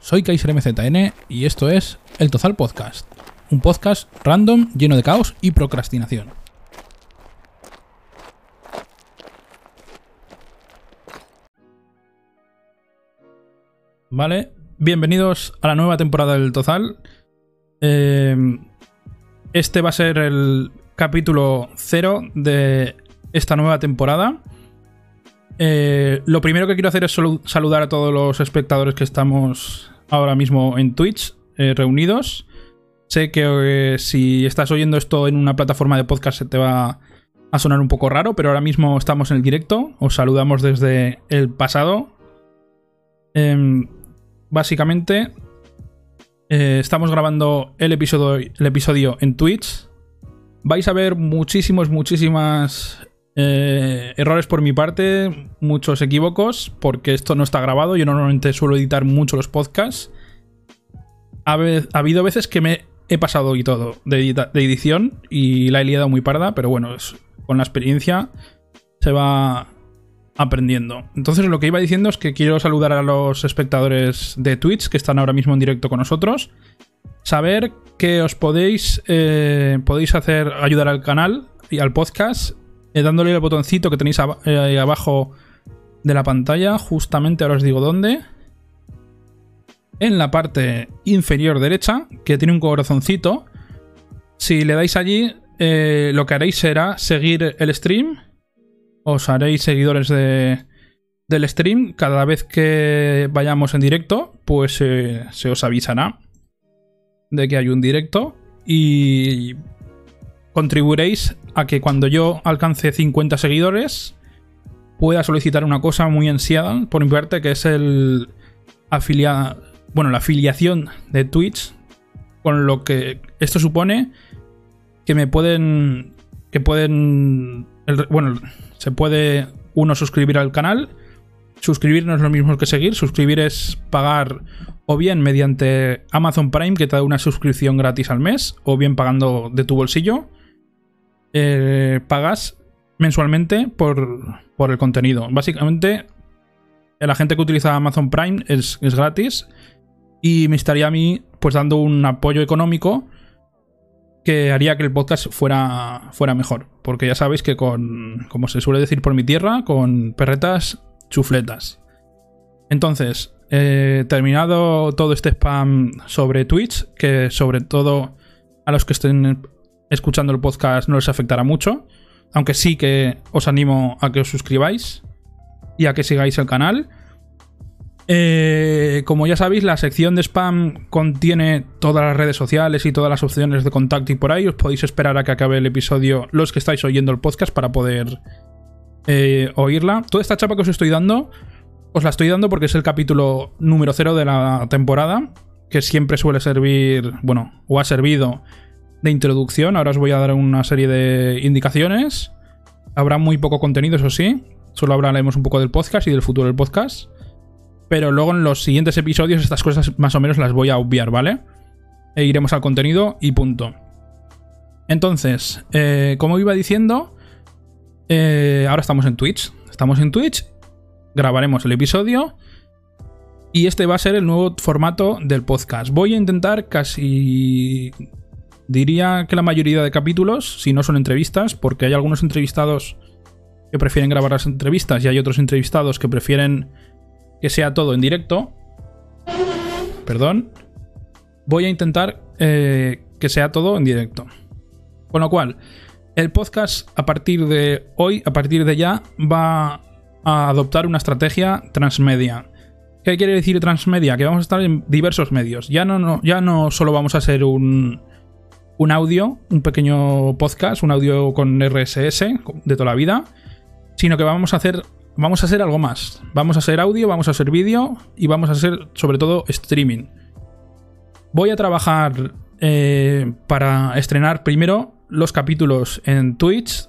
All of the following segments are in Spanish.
soy Kaiser MZN y esto es El Tozal Podcast, un podcast random lleno de caos y procrastinación. Vale, bienvenidos a la nueva temporada del Tozal. Eh, este va a ser el capítulo cero de esta nueva temporada. Eh, lo primero que quiero hacer es saludar a todos los espectadores que estamos ahora mismo en Twitch eh, reunidos. Sé que si estás oyendo esto en una plataforma de podcast se te va a sonar un poco raro, pero ahora mismo estamos en el directo. Os saludamos desde el pasado. Em, básicamente, eh, estamos grabando el episodio, el episodio en Twitch. Vais a ver muchísimos, muchísimas eh, errores por mi parte, muchos equívocos, porque esto no está grabado. Yo normalmente suelo editar mucho los podcasts. Ha, habido veces que me he pasado y todo de, edición y la he liado muy parda, pero bueno, con la experiencia se va aprendiendo. Entonces lo que iba diciendo es que quiero saludar a los espectadores de Twitch que están ahora mismo en directo con nosotros. Saber que os podéis, eh, podéis hacer ayudar al canal y al podcast eh, dándole el botoncito que tenéis eh, ahí abajo de la pantalla. Justamente ahora os digo dónde. En la parte inferior derecha, que tiene un corazoncito. Si le dais allí, lo que haréis será seguir el stream os haréis seguidores de, del stream. Cada vez que vayamos en directo, pues eh, se os avisará de que hay un directo y contribuiréis a que cuando yo alcance 50 seguidores pueda solicitar una cosa muy ansiada por mi parte que es el afilia bueno la afiliación de Twitch con lo que esto supone que me pueden que pueden bueno se puede uno suscribir al canal. Suscribir no es lo mismo que seguir. Suscribir es pagar o bien mediante Amazon Prime, que te da una suscripción gratis al mes, o bien pagando de tu bolsillo. Eh, pagas mensualmente por, por, el contenido. Básicamente, la gente que utiliza Amazon Prime es, es gratis. Y me estaría a mí pues dando un apoyo económico que haría que el podcast fuera, fuera mejor. Porque ya sabéis que con, como se suele decir por mi tierra, con perretas, chufletas. Entonces, eh, terminado todo este spam sobre Twitch, que sobre todo a los que estén escuchando el podcast no les afectará mucho, aunque sí que os animo a que os suscribáis y a que sigáis el canal. Eh, como ya sabéis, la sección de spam contiene todas las redes sociales y todas las opciones de contacto y por ahí os podéis esperar a que acabe el episodio los que estáis oyendo el podcast para poder eh, oírla. Toda esta chapa que os estoy dando, os la estoy dando porque es el capítulo número cero de la temporada, que siempre suele servir, bueno, o ha servido de introducción. Ahora os voy a dar una serie de indicaciones. Habrá muy poco contenido, eso sí. Solo hablaremos un poco del podcast y del futuro del podcast pero luego en los siguientes episodios estas cosas más o menos las voy a obviar, ¿vale? E iremos al contenido y punto. Entonces, eh, como iba diciendo, eh, ahora estamos en Twitch. Estamos en Twitch, grabaremos el episodio y este va a ser el nuevo formato del podcast. Voy a intentar casi... Diría que la mayoría de capítulos, si no son entrevistas, porque hay algunos entrevistados que prefieren grabar las entrevistas y hay otros entrevistados que prefieren que sea todo en directo. Perdón. Voy a intentar eh, que sea todo en directo. Con lo cual, el podcast a partir de hoy, a partir de ya, va a adoptar una estrategia transmedia. ¿Qué quiere decir transmedia? Que vamos a estar en diversos medios. Ya no, ya no solo vamos a ser un, un audio, un pequeño podcast, un audio con RSS de toda la vida, sino que vamos a hacer vamos a hacer algo más. Vamos a hacer audio, vamos a hacer vídeo y vamos a hacer sobre todo streaming. Voy a trabajar eh, para estrenar primero los capítulos en Twitch.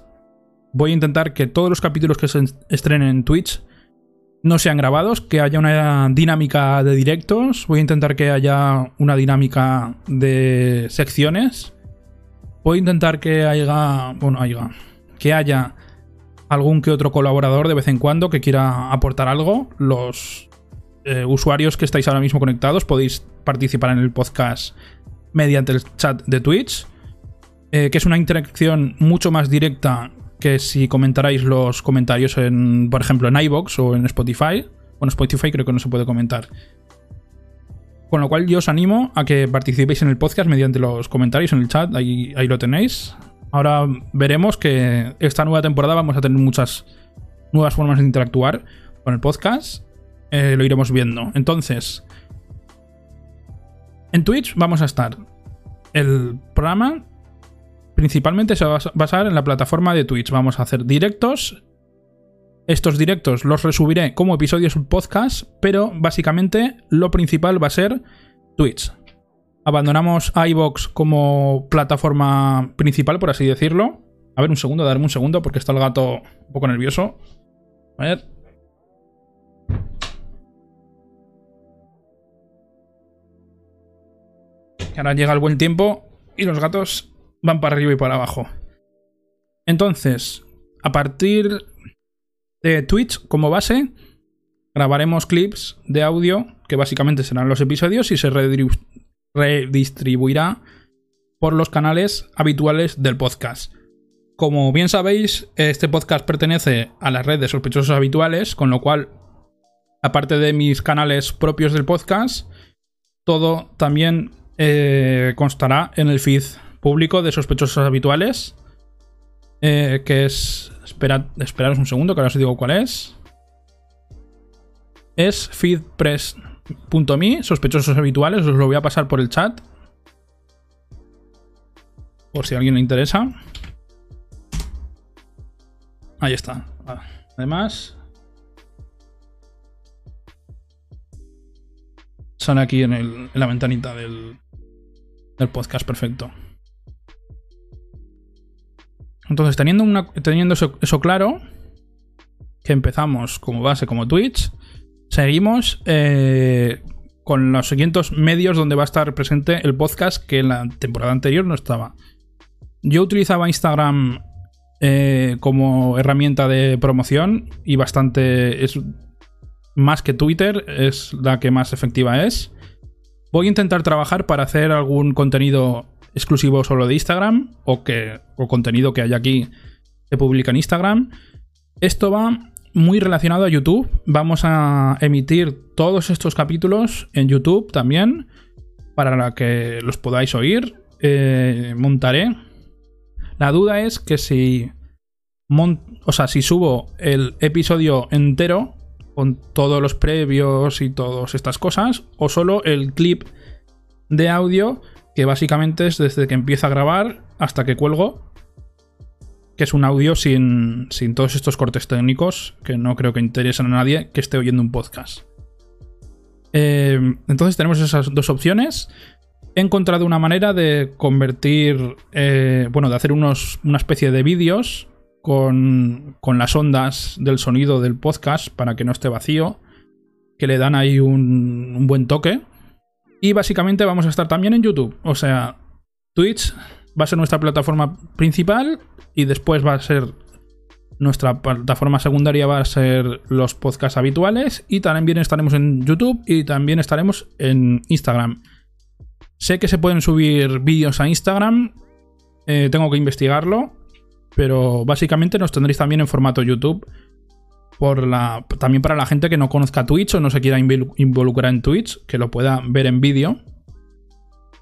Voy a intentar que todos los capítulos que se estrenen en Twitch no sean grabados, que haya una dinámica de directos. Voy a intentar que haya una dinámica de secciones. A intentar que haya. Bueno, haya. Que haya algún que otro colaborador de vez en cuando que quiera aportar algo. Los, eh, usuarios que estáis ahora mismo conectados podéis participar en el podcast mediante el chat de Twitch, eh, que es una interacción mucho más directa que si comentarais los comentarios en, por ejemplo, en iBox o en Spotify. Bueno, Spotify creo que no se puede comentar. Con lo cual yo os animo a que participéis en el podcast mediante los comentarios en el chat, ahí, ahí lo tenéis. Ahora veremos que esta nueva temporada vamos a tener muchas nuevas formas de interactuar con el podcast. Eh, lo iremos viendo. Entonces, en Twitch vamos a estar. El programa principalmente se va a basar en la plataforma de Twitch. Vamos a hacer directos. Estos directos los resubiré como episodios podcast, pero básicamente lo principal va a ser Twitch. Abandonamos iBox como plataforma principal, por así decirlo. A ver, un segundo, darme un segundo porque está el gato un poco nervioso. A ver. Ahora llega el buen tiempo y los gatos van para arriba y para abajo. Entonces, a partir de Twitch como base, grabaremos clips de audio que básicamente serán los episodios y se redistribuirá por los canales habituales del podcast. Como bien sabéis, este podcast pertenece a la red de sospechosos habituales, con lo cual, aparte de mis canales propios del podcast, todo también eh, constará en el feed público de sospechosos habituales, eh, que es... Esperad, esperaros un segundo, que ahora os digo cuál es. Es feedpress.me, sospechosos habituales, os lo voy a pasar por el chat. Por si a alguien le interesa. Ahí está. Además, sale aquí en, la ventanita del, del, podcast, perfecto. Entonces, teniendo, teniendo eso, claro, que empezamos como base como Twitch, seguimos eh, con los siguientes medios donde va a estar presente el podcast que en la temporada anterior no estaba. Yo utilizaba Instagram eh, como herramienta de promoción y bastante... Es más que Twitter, es la que más efectiva es. Voy a intentar trabajar para hacer algún contenido exclusivo solo de Instagram o, que, o contenido que hay aquí se publica en Instagram. Esto va muy relacionado a YouTube. Vamos a emitir todos estos capítulos en YouTube también para que los podáis oír. Eh, montaré la duda es que si. O sea, si subo el episodio entero, con todos los previos y todas estas cosas, o solo el clip de audio, que básicamente es desde que empiezo a grabar hasta que cuelgo, que es un audio sin, sin todos estos cortes técnicos que no creo que interesen a nadie que esté oyendo un podcast. Eh, entonces tenemos esas dos opciones he encontrado una manera de convertir, eh, bueno, de hacer unos, una especie de vídeos con, con, las ondas del sonido del podcast para que no esté vacío, que le dan ahí un, un buen toque. Y básicamente vamos a estar también en YouTube, o sea, Twitch va a ser nuestra plataforma principal y después va a ser nuestra plataforma secundaria va a ser los podcasts habituales y también estaremos en YouTube y también estaremos en Instagram. Sé que se pueden subir vídeos a Instagram, eh, tengo que investigarlo, pero básicamente nos tendréis también en formato YouTube. También para la gente que no conozca Twitch o no se quiera involucrar en Twitch, que lo pueda ver en vídeo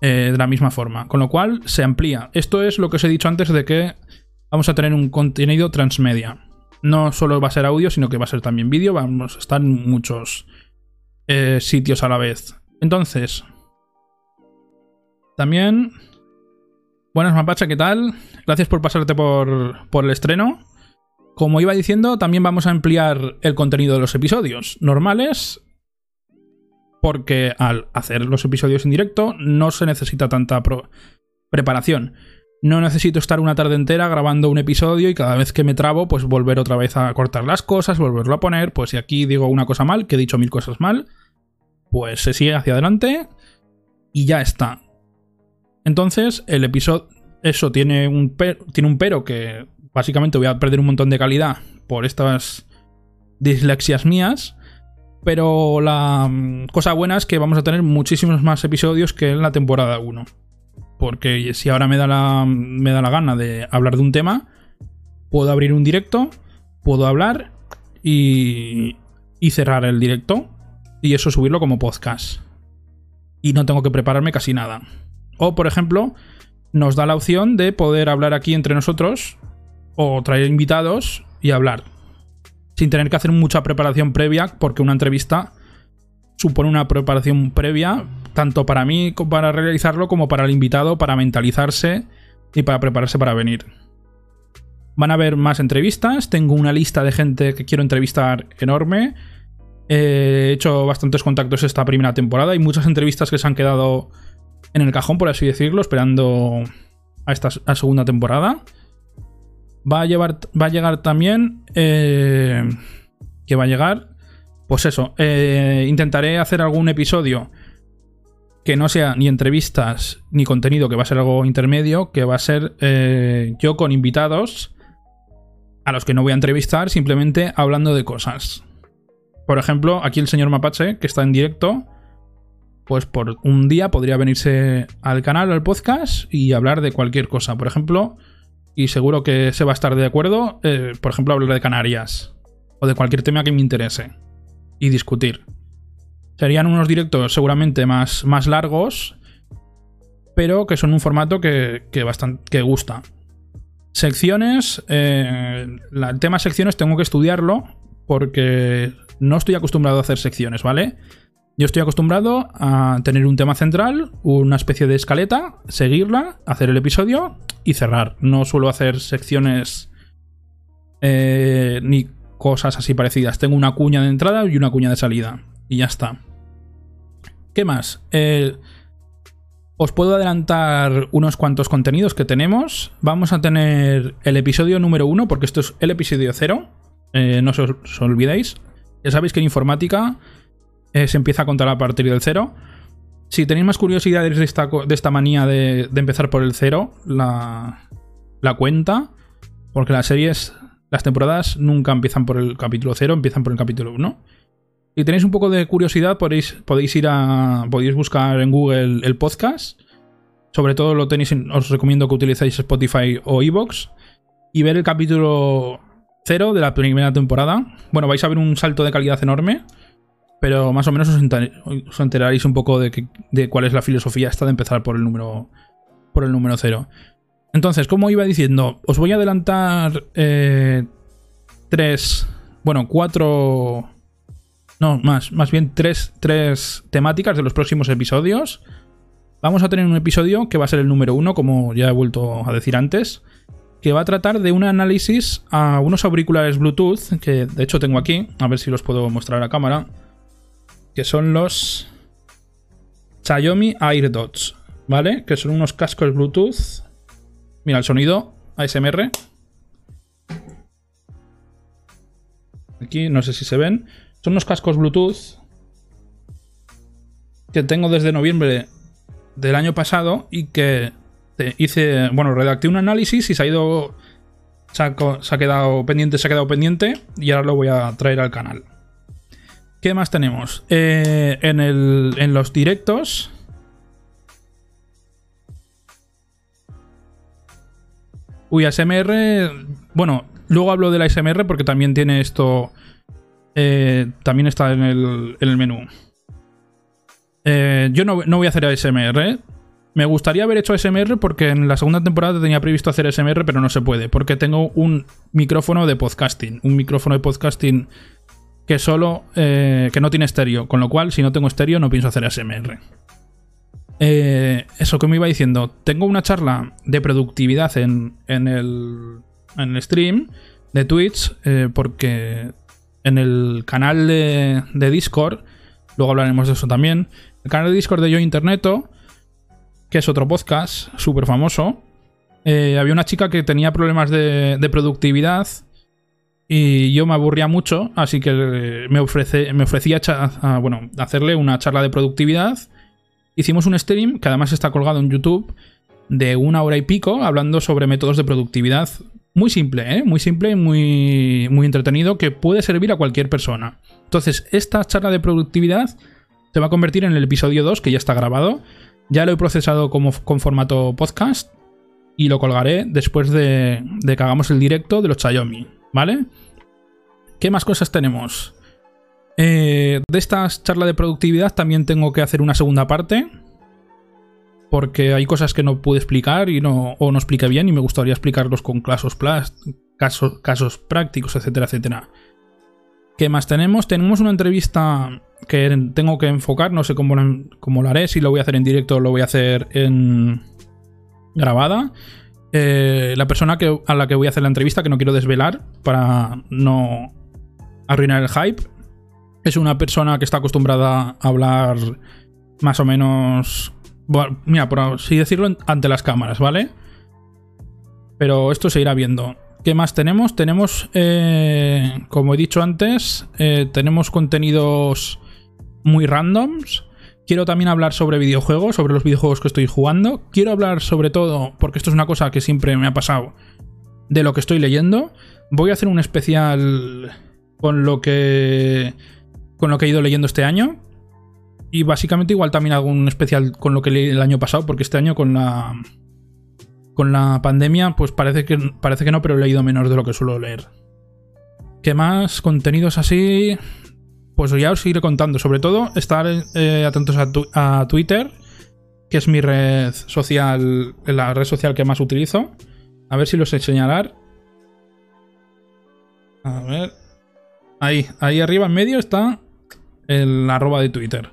eh, de la misma forma. Con lo cual se amplía. Esto es lo que os he dicho antes de que vamos a tener un contenido transmedia. No solo va a ser audio, sino que va a ser también vídeo. Vamos a estar en muchos eh, sitios a la vez. Entonces, también. Buenas, Mapacha, ¿qué tal? Gracias por pasarte por, por el estreno. Como iba diciendo, también vamos a ampliar el contenido de los episodios normales. Porque al hacer los episodios en directo no se necesita tanta preparación. No necesito estar una tarde entera grabando un episodio y cada vez que me trabo, pues volver otra vez a cortar las cosas, volverlo a poner. Pues si aquí digo una cosa mal, que he dicho mil cosas mal, pues se sigue hacia adelante y ya está. Entonces, el episodio. Eso tiene un, pero, tiene un pero que básicamente voy a perder un montón de calidad por estas dislexias mías. Pero la mm, cosa buena es que vamos a tener muchísimos más episodios que en la temporada 1. Porque si ahora me da la, me da la gana de hablar de un tema, puedo abrir un directo, puedo hablar y, y cerrar el directo. Y eso subirlo como podcast. Y no tengo que prepararme casi nada. O, por ejemplo, nos da la opción de poder hablar aquí entre nosotros o traer invitados y hablar. Sin tener que hacer mucha preparación previa, porque una entrevista supone una preparación previa, tanto para mí para realizarlo como para el invitado, para mentalizarse y para prepararse para venir. Van a haber más entrevistas, tengo una lista de gente que quiero entrevistar enorme. He hecho bastantes contactos esta primera temporada y muchas entrevistas que se han quedado en el cajón, por así decirlo, esperando a esta segunda temporada. Va a, llevar, va a llegar también. Eh, que va a llegar. Pues eso. Eh, intentaré hacer algún episodio que no sea ni entrevistas ni contenido, que va a ser algo intermedio, que va a ser eh, yo con invitados a los que no voy a entrevistar, simplemente hablando de cosas. Por ejemplo, aquí el señor Mapache, que está en directo, pues por un día podría venirse al canal, al podcast y hablar de cualquier cosa. Por ejemplo, y seguro que se va a estar de acuerdo, eh, por ejemplo, hablar de Canarias o de cualquier tema que me interese y discutir. Serían unos directos seguramente más, más largos, pero que son un formato que, bastante, que gusta. Secciones, eh, el tema secciones tengo que estudiarlo porque no estoy acostumbrado a hacer secciones, ¿vale? Yo estoy acostumbrado a tener un tema central, una especie de escaleta, seguirla, hacer el episodio y cerrar. No suelo hacer secciones eh, ni cosas así parecidas. Tengo una cuña de entrada y una cuña de salida. Y ya está. ¿Qué más? Eh, os puedo adelantar unos cuantos contenidos que tenemos. Vamos a tener el episodio número uno, porque esto es el episodio cero. Eh, no os olvidéis. Ya sabéis que en informática eh, se empieza a contar a partir del cero. Si tenéis más curiosidades de esta, de esta manía de, empezar por el cero, la, la cuenta, porque las series, las temporadas nunca empiezan por el capítulo cero, empiezan por el capítulo 1. Si tenéis un poco de curiosidad, podéis, podéis ir a. Podéis buscar en Google el podcast. Sobre todo lo tenéis os recomiendo que utilicéis Spotify o Evox. Y ver el capítulo cero de la primera temporada. Bueno, vais a ver un salto de calidad enorme. Pero más o menos os, enteraréis un poco de, cuál es la filosofía esta de empezar por el número. Por el número cero. Entonces, como iba diciendo, os voy a adelantar eh, tres. Bueno, cuatro. No, más, más bien tres, tres temáticas de los próximos episodios. Vamos a tener un episodio que va a ser el número uno, como ya he vuelto a decir antes, que va a tratar de un análisis a unos auriculares Bluetooth, que de hecho tengo aquí, a ver si los puedo mostrar a cámara que son los Xiaomi AirDots, ¿vale? Que son unos cascos Bluetooth. Mira el sonido ASMR. Aquí no sé si se ven. Son unos cascos Bluetooth que tengo desde noviembre del año pasado y que hice, bueno, redacté un análisis y se ha ido, se ha quedado pendiente, se ha quedado pendiente y ahora lo voy a traer al canal. ¿Qué más tenemos? Eh, en, los directos. Uy, ASMR. Bueno, luego hablo de la ASMR porque también tiene esto. Eh, también está en el, menú. Eh, yo no, no, voy a hacer ASMR. Me gustaría haber hecho ASMR porque en la segunda temporada tenía previsto hacer ASMR, pero no se puede. Porque tengo un micrófono de podcasting. Un micrófono de podcasting que solo eh, que no tiene estéreo, con lo cual si no tengo estéreo no pienso hacer ASMR. Eh, eso que me iba diciendo, tengo una charla de productividad en, en, el, en el stream de Twitch eh, porque en el canal de, Discord, luego hablaremos de eso también, el canal de Discord de Yo Interneto, que es otro podcast súper famoso, había una chica que tenía problemas de, de productividad y yo me aburría mucho, así que eh, me, ofrece, me ofrecía bueno, hacerle una charla de productividad. Hicimos un stream, que además está colgado en YouTube, de una hora y pico, hablando sobre métodos de productividad Muy simple, ¿eh? Muy simple y muy, muy entretenido que puede servir a cualquier persona. Entonces, esta charla de productividad se va a convertir en el episodio 2, que ya está grabado. Ya lo he procesado como, con formato podcast y lo colgaré después de, de que hagamos el directo de los Xiaomi, ¿vale? ¿Qué más cosas tenemos? Eh, de esta charla de productividad también tengo que hacer una segunda parte. Porque hay cosas que no pude explicar y no, o no expliqué bien y me gustaría explicarlos con casos, casos, prácticos, etcétera, etcétera. ¿Qué más tenemos? Tenemos una entrevista que tengo que enfocar, no sé cómo, cómo lo haré, si lo voy a hacer en directo o lo voy a hacer en grabada. Eh, la persona que, a la que voy a hacer la entrevista, que no quiero desvelar para no arruinar el hype, es una persona que está acostumbrada a hablar más o menos. mira, por así decirlo, ante las cámaras, ¿vale? Pero esto se irá viendo. ¿Qué más tenemos? Tenemos, eh, como he dicho antes, eh, tenemos contenidos muy randoms. Quiero también hablar sobre videojuegos, sobre los videojuegos que estoy jugando. Quiero hablar sobre todo, porque esto es una cosa que siempre me ha pasado, de lo que estoy leyendo. Voy a hacer un especial con lo que con lo que he ido leyendo este año. Y básicamente igual también hago un especial con lo que leí el año pasado, porque este año con la con la pandemia, pues parece que, parece que no, pero he leído menos de lo que suelo leer. ¿Qué más? Contenidos así. Pues ya os iré contando. Sobre todo, estar eh, atentos a, Twitter, que es mi red social, la red social que más utilizo. A ver si los sé. A ver. Ahí, ahí arriba en medio está el arroba de Twitter.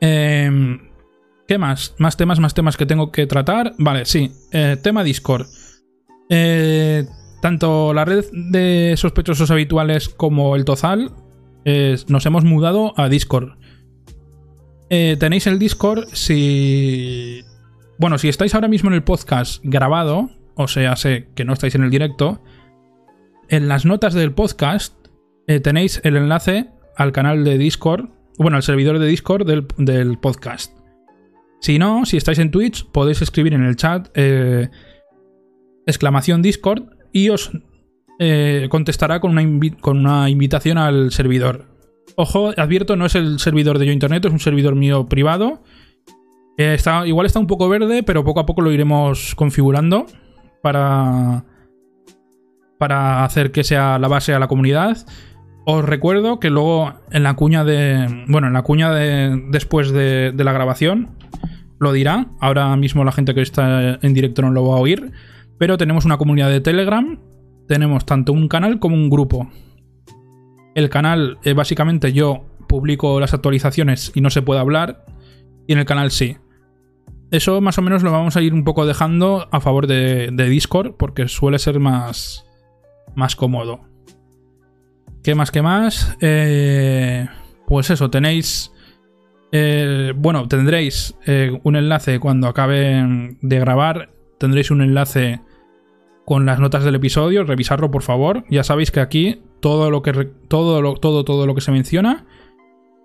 Em, ¿Qué más? Más temas, más temas que tengo que tratar. Vale, sí. Eh, tema Discord. Eh, tanto la red de sospechosos habituales como el Tozal nos hemos mudado a Discord. Eh, tenéis el Discord si... Bueno, si estáis ahora mismo en el podcast grabado, o sea, sé que no estáis en el directo, en las notas del podcast tenéis el enlace al canal de Discord, bueno, al servidor de Discord del, podcast. Si no, si estáis en Twitch, podéis escribir en el chat eh, exclamación Discord y os eh, contestará con una, con una invitación al servidor. Ojo, advierto, no es el servidor de Yo Internet, es un servidor mío privado. Eh, está, igual está un poco verde, pero poco a poco lo iremos configurando para, para hacer que sea la base a la comunidad. Os recuerdo que luego en la cuña de. Bueno, en la cuña de. después de, la grabación. Lo dirá. Ahora mismo la gente que está en directo no lo va a oír. Pero tenemos una comunidad de Telegram. Tenemos tanto un canal como un grupo. El canal, eh, básicamente, yo publico las actualizaciones y no se puede hablar. Y en el canal sí. Eso más o menos lo vamos a ir un poco dejando a favor de, Discord. Porque suele ser más. más cómodo. ¿Qué más? ¿Qué más? Eh, pues eso, tenéis... Eh, bueno, tendréis eh, un enlace cuando acabe de grabar. Tendréis un enlace con las notas del episodio. Revisarlo, por favor. Ya sabéis que aquí todo lo que, todo lo, todo, todo lo que se menciona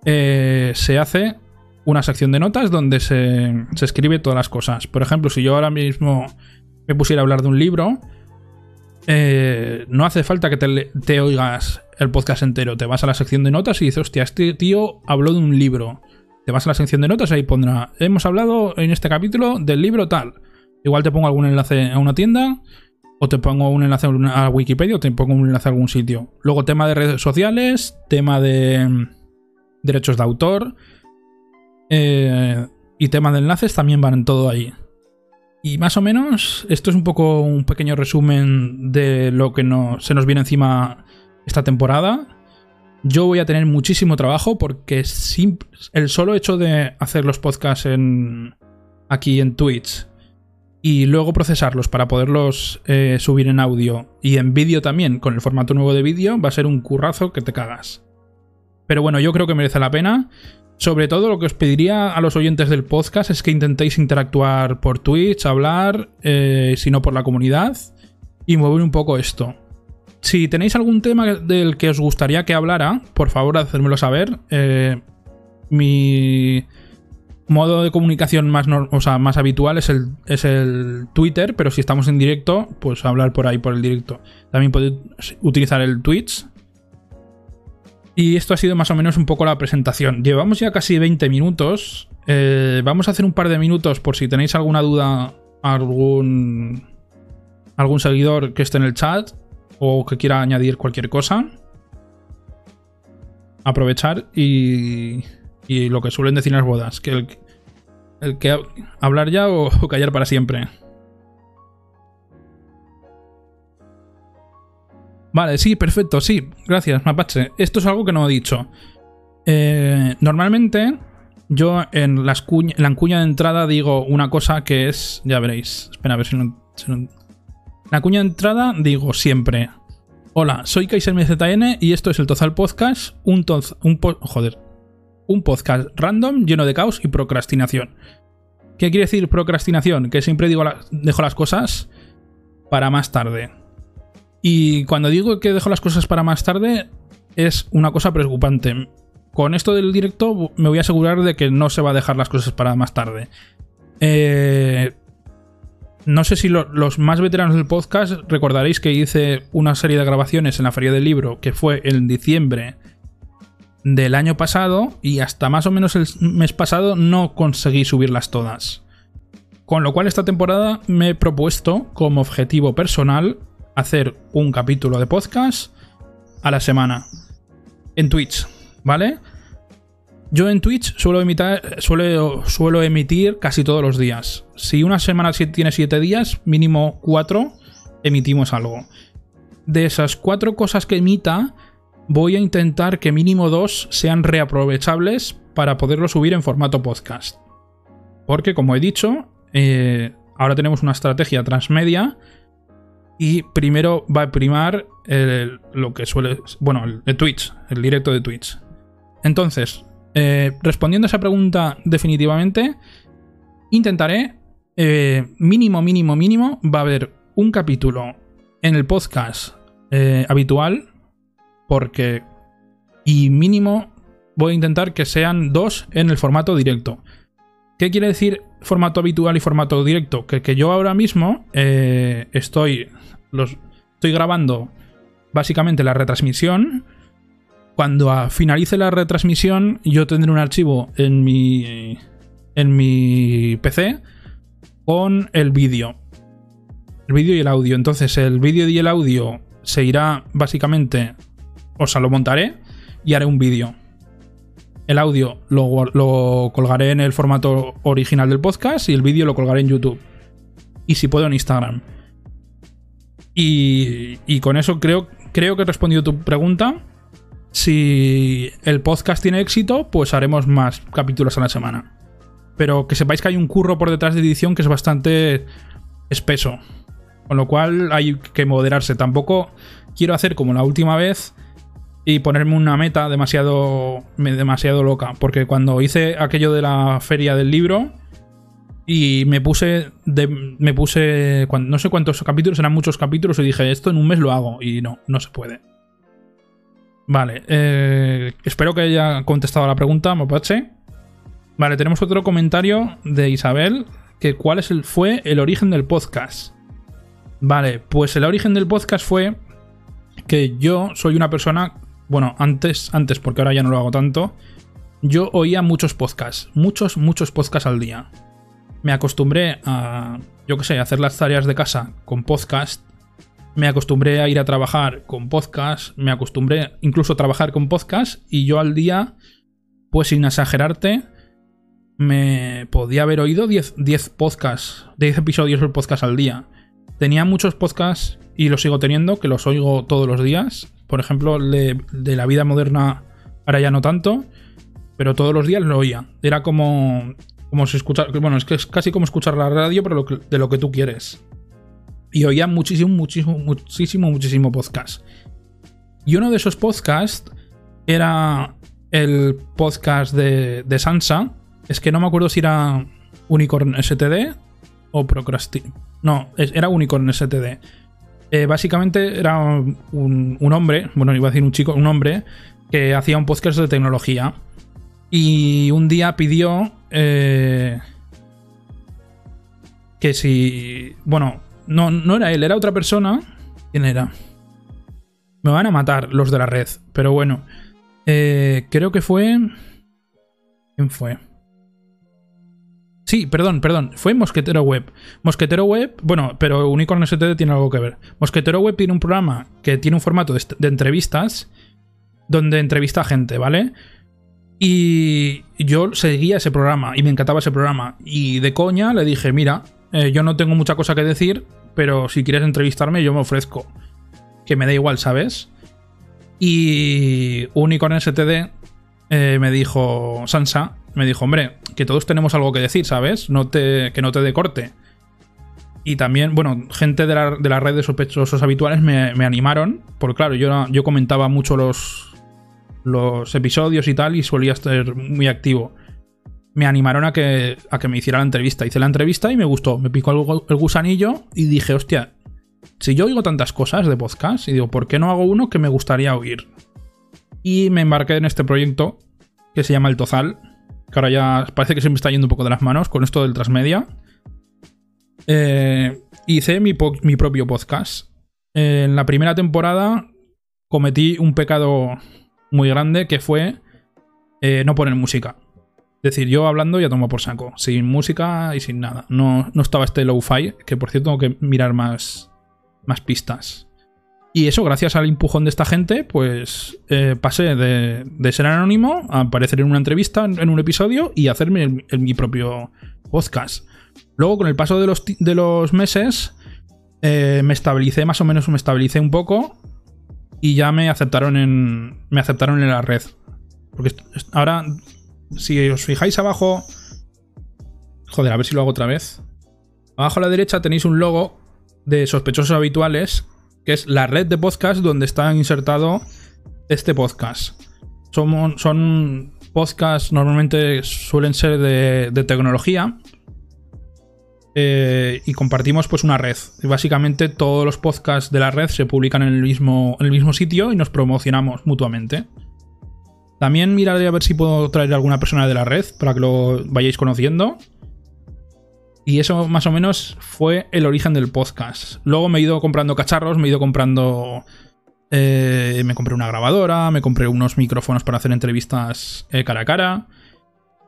se hace una sección de notas donde se, se escribe todas las cosas. Por ejemplo, si yo ahora mismo me pusiera a hablar de un libro, no hace falta que te, te, oigas el podcast entero. Te vas a la sección de notas y dices, hostia, este tío habló de un libro. Te vas a la sección de notas y ahí pondrá, hemos hablado en este capítulo del libro tal. Igual te pongo algún enlace a una tienda, o te pongo un enlace a Wikipedia, o te pongo un enlace a algún sitio. Luego tema de redes sociales, tema de mm, derechos de autor, eh, y tema de enlaces también van en todo ahí. Y más o menos, esto es un poco un pequeño resumen de lo que no, se nos viene encima esta temporada. Yo voy a tener muchísimo trabajo porque el solo hecho de hacer los podcasts en, aquí en Twitch y luego procesarlos para poderlos eh, subir en audio y en vídeo también con el formato nuevo de vídeo va a ser un currazo que te cagas. Pero bueno, yo creo que merece la pena. Sobre todo lo que os pediría a los oyentes del podcast es que intentéis interactuar por Twitch, hablar, eh, si no por la comunidad, y mover un poco esto. Si tenéis algún tema del que os gustaría que hablara, por favor, hacérmelo saber. Eh, mi, modo de comunicación más, o sea, más habitual es el, es el Twitter, pero si estamos en directo, pues hablar por ahí, por el directo. También podéis utilizar el Twitch. Y esto ha sido más o menos un poco la presentación. Llevamos ya casi 20 minutos. Eh, vamos a hacer un par de minutos por si tenéis alguna duda, algún, algún seguidor que esté en el chat o que quiera añadir cualquier cosa. Aprovechar y y lo que suelen decir las bodas, que el, que hablar ya o, callar para siempre. Vale, sí, perfecto, sí. Gracias, Mapache. Esto es algo que no he dicho. Eh, normalmente, yo en, la cuña de entrada digo una cosa que es. Ya veréis. Espera, a ver si no. En la cuña de entrada digo siempre. Hola, soy Kaiser MZN y esto es el Tozal Podcast. Un, toz, un joder, un podcast random lleno de caos y procrastinación. ¿Qué quiere decir procrastinación? Que siempre digo dejo las cosas para más tarde. Y cuando digo que dejo las cosas para más tarde, es una cosa preocupante. Con esto del directo me voy a asegurar de que no se va a dejar las cosas para más tarde. Eh, no sé si los más veteranos del podcast recordaréis que hice una serie de grabaciones en la Feria del Libro, que fue en diciembre del año pasado y hasta más o menos el mes pasado no conseguí subirlas todas. Con lo cual esta temporada me he propuesto como objetivo personal hacer un capítulo de podcast a la semana. En Twitch, ¿vale? Yo en Twitch suelo, emitir, suelo, suelo emitir casi todos los días. Si una semana tiene 7 días, mínimo 4, emitimos algo. De esas 4 cosas que emita, voy a intentar que mínimo dos sean reaprovechables para poderlo subir en formato podcast. Porque, como he dicho, eh, ahora tenemos una estrategia transmedia y primero va a primar lo que suele. Bueno, el, Twitch, el directo de Twitch. Entonces, eh, respondiendo a esa pregunta definitivamente, intentaré, eh, mínimo, mínimo, mínimo, va a haber un capítulo en el podcast habitual porque... Y mínimo voy a intentar que sean dos en el formato directo. ¿Qué quiere decir formato habitual y formato directo? Que, yo ahora mismo eh, estoy, los, estoy grabando básicamente la retransmisión. Cuando finalice la retransmisión, yo tendré un archivo en mi, en mi PC con el vídeo. El vídeo y el audio. Entonces, el vídeo y el audio se irá básicamente o sea, lo montaré y haré un vídeo. El audio lo, colgaré en el formato original del podcast y el vídeo lo colgaré en YouTube. Y si puedo en Instagram. Y, y con eso creo, creo que he respondido tu pregunta. Si el podcast tiene éxito, pues haremos más capítulos a la semana. Pero que sepáis que hay un curro por detrás de edición que es bastante espeso. Con lo cual hay que moderarse. Tampoco quiero hacer como la última vez y ponerme una meta demasiado, demasiado loca. Porque cuando hice aquello de la feria del libro y me puse, me puse, no sé cuántos capítulos, eran muchos capítulos y dije, esto en un mes lo hago y no, no se puede. Vale, eh, espero que haya contestado a la pregunta, Mopache. Vale, tenemos otro comentario de Isabel, que cuál es el, fue el origen del podcast. Vale, pues el origen del podcast fue que yo soy una persona bueno, antes, antes, porque ahora ya no lo hago tanto, yo oía muchos podcasts, muchos, muchos podcasts al día. Me acostumbré a, yo qué sé, a hacer las tareas de casa con podcast. Me acostumbré a ir a trabajar con podcast. Me acostumbré incluso a trabajar con podcast. Y yo al día, pues sin exagerarte, me podía haber oído 10, 10 podcasts, 10 episodios del podcast al día. Tenía muchos podcasts y los sigo teniendo, que los oigo todos los días por ejemplo, de, la vida moderna, ahora ya no tanto, pero todos los días lo oía. Era como, como si escuchar, bueno, es que es casi como escuchar la radio, pero de lo que tú quieres. Y oía muchísimo, muchísimo, muchísimo, muchísimo podcast. Y uno de esos podcasts era el podcast de, de Sansa. Es que no me acuerdo si era Unicorn STD o Procrastin. No, era Unicorn STD. Eh, básicamente era un, hombre, bueno, iba a decir un chico, un hombre que hacía un podcast de tecnología. Y un día pidió eh, que si... Bueno, no, no era él, era otra persona. ¿Quién era? Me van a matar los de la red, pero bueno. Eh, creo que fue... ¿Quién fue? Sí, perdón, perdón. Fue Mosquetero Web. Mosquetero Web, bueno, pero Unicorn STD tiene algo que ver. Mosquetero Web tiene un programa que tiene un formato de, entrevistas donde entrevista a gente, ¿vale? Y yo seguía ese programa y me encantaba ese programa. Y de coña le dije, mira, eh, yo no tengo mucha cosa que decir, pero si quieres entrevistarme yo me ofrezco. Que me da igual, ¿sabes? Y Unicorn STD eh, me dijo, Sansa, me dijo, hombre, que todos tenemos algo que decir, ¿sabes? No te, que no te dé corte. Y también, bueno, gente de la, de red de sospechosos habituales me, animaron, porque claro, yo, yo comentaba mucho los, los episodios y tal, y solía estar muy activo. Me animaron a que, a que me hiciera la entrevista. Hice la entrevista y me gustó. Me picó el, el gusanillo y dije, hostia, si yo oigo tantas cosas de podcast, y digo, ¿por qué no hago uno que me gustaría oír? Y me embarqué en este proyecto que se llama El Tozal, que ahora ya parece que se me está yendo un poco de las manos con esto del transmedia. Eh, hice mi, propio podcast. en la primera temporada cometí un pecado muy grande que fue eh, no poner música. Es decir, yo hablando ya tomo por saco, sin música y sin nada. No, no estaba este low-fi, que por cierto tengo que mirar más, más pistas. Y eso, gracias al empujón de esta gente, pues eh, pasé de, ser anónimo a aparecer en una entrevista, en, un episodio y hacerme mi propio podcast. Luego, con el paso de los, de los meses, eh, me estabilicé, más o menos me estabilicé un poco y ya me aceptaron en, me aceptaron en la red. Porque ahora, si os fijáis abajo... Joder, a ver si lo hago otra vez. Abajo a la derecha tenéis un logo de sospechosos habituales que es la red de podcast donde está insertado este podcast. Son, podcasts, normalmente suelen ser de, tecnología. Eh, y compartimos pues una red. Y básicamente todos los podcasts de la red se publican en el mismo, en el mismo sitio y nos promocionamos mutuamente. También miraré a ver si puedo traer alguna persona de la red para que lo vayáis conociendo. Y eso más o menos fue el origen del podcast. Luego me he ido comprando cacharros, me he ido comprando... Eh, me compré una grabadora, me compré unos micrófonos para hacer entrevistas eh, cara a cara.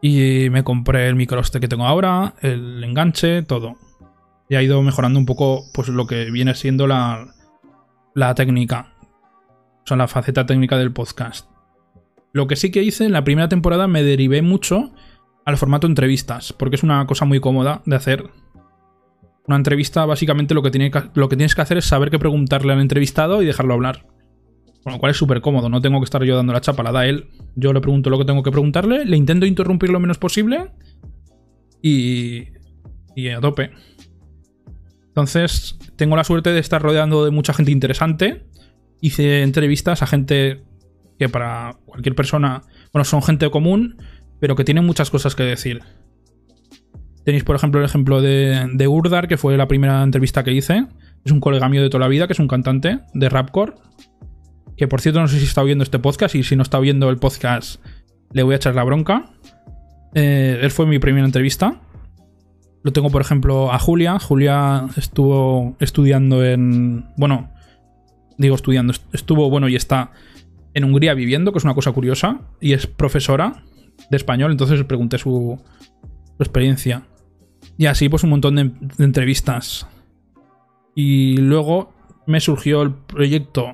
Y me compré el micro este que tengo ahora, el enganche, todo. Y ha ido mejorando un poco pues lo que viene siendo la, la técnica. O sea, la faceta técnica del podcast. Lo que sí que hice en la primera temporada me derivé mucho al formato entrevistas, porque es una cosa muy cómoda de hacer. Una entrevista, básicamente, lo que, tiene lo que tienes que hacer es saber qué preguntarle al entrevistado y dejarlo hablar. Con lo cual es súper cómodo, no tengo que estar yo dando la chapa, la da él. Yo le pregunto lo que tengo que preguntarle, le intento interrumpir lo menos posible y. y a tope. Entonces, tengo la suerte de estar rodeando de mucha gente interesante. Hice entrevistas a gente que para cualquier persona, bueno, son gente común, pero que tiene muchas cosas que decir. Tenéis, por ejemplo, el ejemplo de, de Urdar, que fue la primera entrevista que hice. Es un colega mío de toda la vida, que es un cantante de rapcore. Que por cierto, no sé si está viendo este podcast, y si no está viendo el podcast, le voy a echar la bronca. Eh, él fue mi primera entrevista. Lo tengo, por ejemplo, a Julia. Julia estuvo estudiando en. Bueno, digo estudiando, estuvo, bueno, y está en Hungría viviendo, que es una cosa curiosa, y es profesora de español, entonces pregunté su, experiencia. Y así pues un montón de, entrevistas. Y luego me surgió el proyecto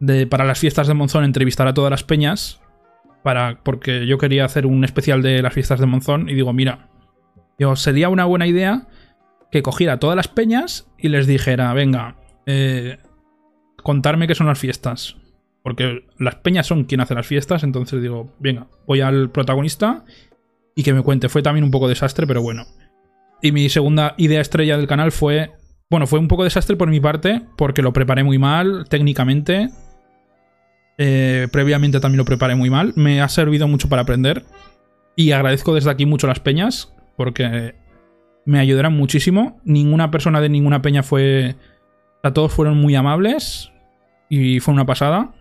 de para las fiestas de Monzón entrevistar a todas las peñas. Para, porque yo quería hacer un especial de las fiestas de Monzón y digo, mira, yo, sería una buena idea que cogiera todas las peñas y les dijera, venga, eh, contarme qué son las fiestas. Porque las peñas son quien hace las fiestas, entonces digo, venga, voy al protagonista y que me cuente. Fue también un poco desastre, pero bueno. Y mi segunda idea estrella del canal fue... Bueno, fue un poco desastre por mi parte, porque lo preparé muy mal técnicamente. Eh, previamente también lo preparé muy mal. Me ha servido mucho para aprender. Y agradezco desde aquí mucho las peñas, porque me ayudaron muchísimo. Ninguna persona de ninguna peña fue... O sea, todos fueron muy amables. Y fue una pasada.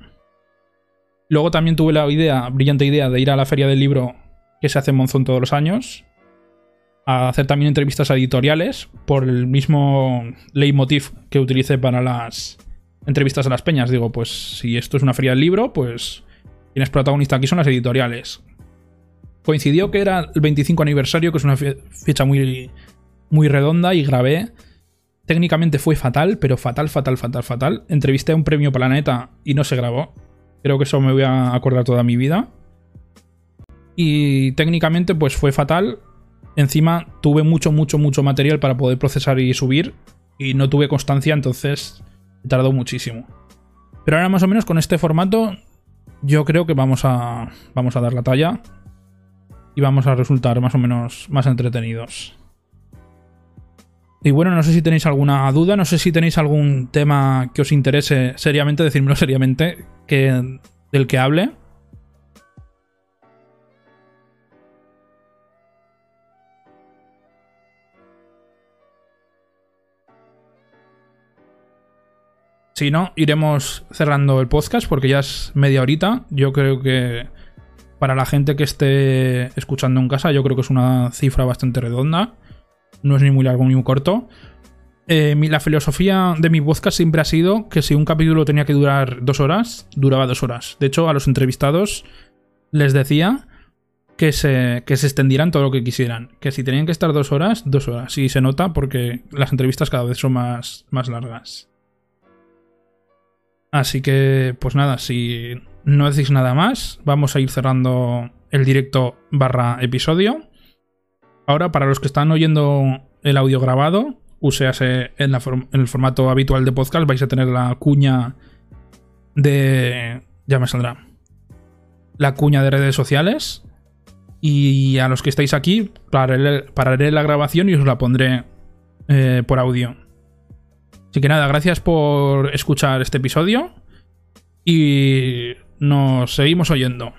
Luego también tuve la idea, brillante idea, de ir a la feria del libro que se hace en Monzón todos los años, a hacer también entrevistas editoriales por el mismo leitmotiv que utilicé para las entrevistas a las peñas. Digo, pues si esto es una feria del libro, pues quienes protagonista aquí son las editoriales. Coincidió que era el 25 aniversario, que es una fecha muy, muy redonda, y grabé. Técnicamente fue fatal, pero fatal, fatal, fatal, fatal. Entrevisté a un premio Planeta y no se grabó. Creo que eso me voy a acordar toda mi vida. Y técnicamente pues fue fatal. Encima tuve mucho, mucho, mucho material para poder procesar y subir. Y no tuve constancia, entonces tardó muchísimo. Pero ahora más o menos con este formato yo creo que vamos a, vamos a dar la talla. Y vamos a resultar más o menos más entretenidos. Y bueno, no sé si tenéis alguna duda, no sé si tenéis algún tema que os interese seriamente, decírmelo seriamente, que, del que hable. Si no, iremos cerrando el podcast porque ya es media horita. Yo creo que para la gente que esté escuchando en casa, yo creo que es una cifra bastante redonda no es ni muy largo ni muy corto. Eh, la filosofía de mi podcast siempre ha sido que si un capítulo tenía que durar dos horas, duraba dos horas. De hecho, a los entrevistados les decía que se, que se extendieran todo lo que quisieran. Que si tenían que estar dos horas, dos horas. Y se nota porque las entrevistas cada vez son más, más largas. Así que, pues nada, si no decís nada más, vamos a ir cerrando el directo barra episodio. Ahora, para los que están oyendo el audio grabado, uséase en, el formato habitual de podcast, vais a tener la cuña de... Ya me saldrá. La cuña de redes sociales. Y a los que estáis aquí, pararé, la grabación y os la pondré eh, por audio. Así que nada, gracias por escuchar este episodio. Y nos seguimos oyendo.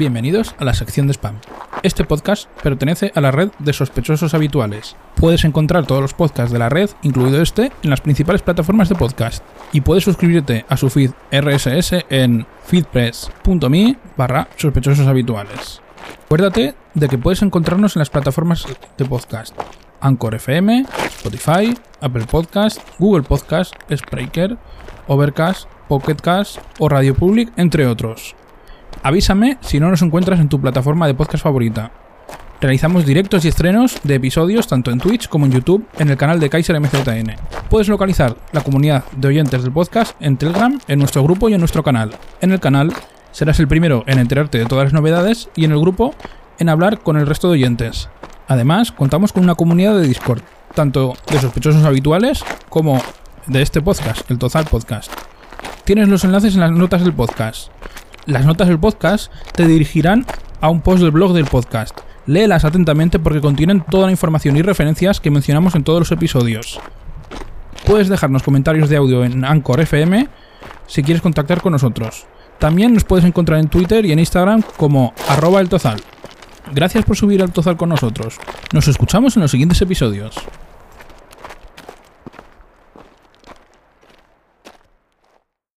Bienvenidos a la sección de spam. Este podcast pertenece a la red de sospechosos habituales. Puedes encontrar todos los podcasts de la red, incluido este, en las principales plataformas de podcast. Y puedes suscribirte a su feed RSS en feedpress.me barra sospechosos habituales. Acuérdate de que puedes encontrarnos en las plataformas de podcast. Anchor FM, Spotify, Apple Podcast, Google Podcast, Spreaker, Overcast, Pocketcast o Radio Public, entre otros. Avísame si no nos encuentras en tu plataforma de podcast favorita. Realizamos directos y estrenos de episodios tanto en Twitch como en YouTube en el canal de Kaiser MZN. Puedes localizar la comunidad de oyentes del podcast en Telegram, en nuestro grupo y en nuestro canal. En el canal serás el primero en enterarte de todas las novedades y en el grupo en hablar con el resto de oyentes. Además, contamos con una comunidad de Discord, tanto de sospechosos habituales como de este podcast, el Tozal Podcast. Tienes los enlaces en las notas del podcast. Las notas del podcast te dirigirán a un post del blog del podcast. Léelas atentamente porque contienen toda la información y referencias que mencionamos en todos los episodios. Puedes dejarnos comentarios de audio en Anchor FM si quieres contactar con nosotros. También nos puedes encontrar en Twitter y en Instagram como arroba el Tozal. Gracias por subir al Tozal con nosotros. Nos escuchamos en los siguientes episodios.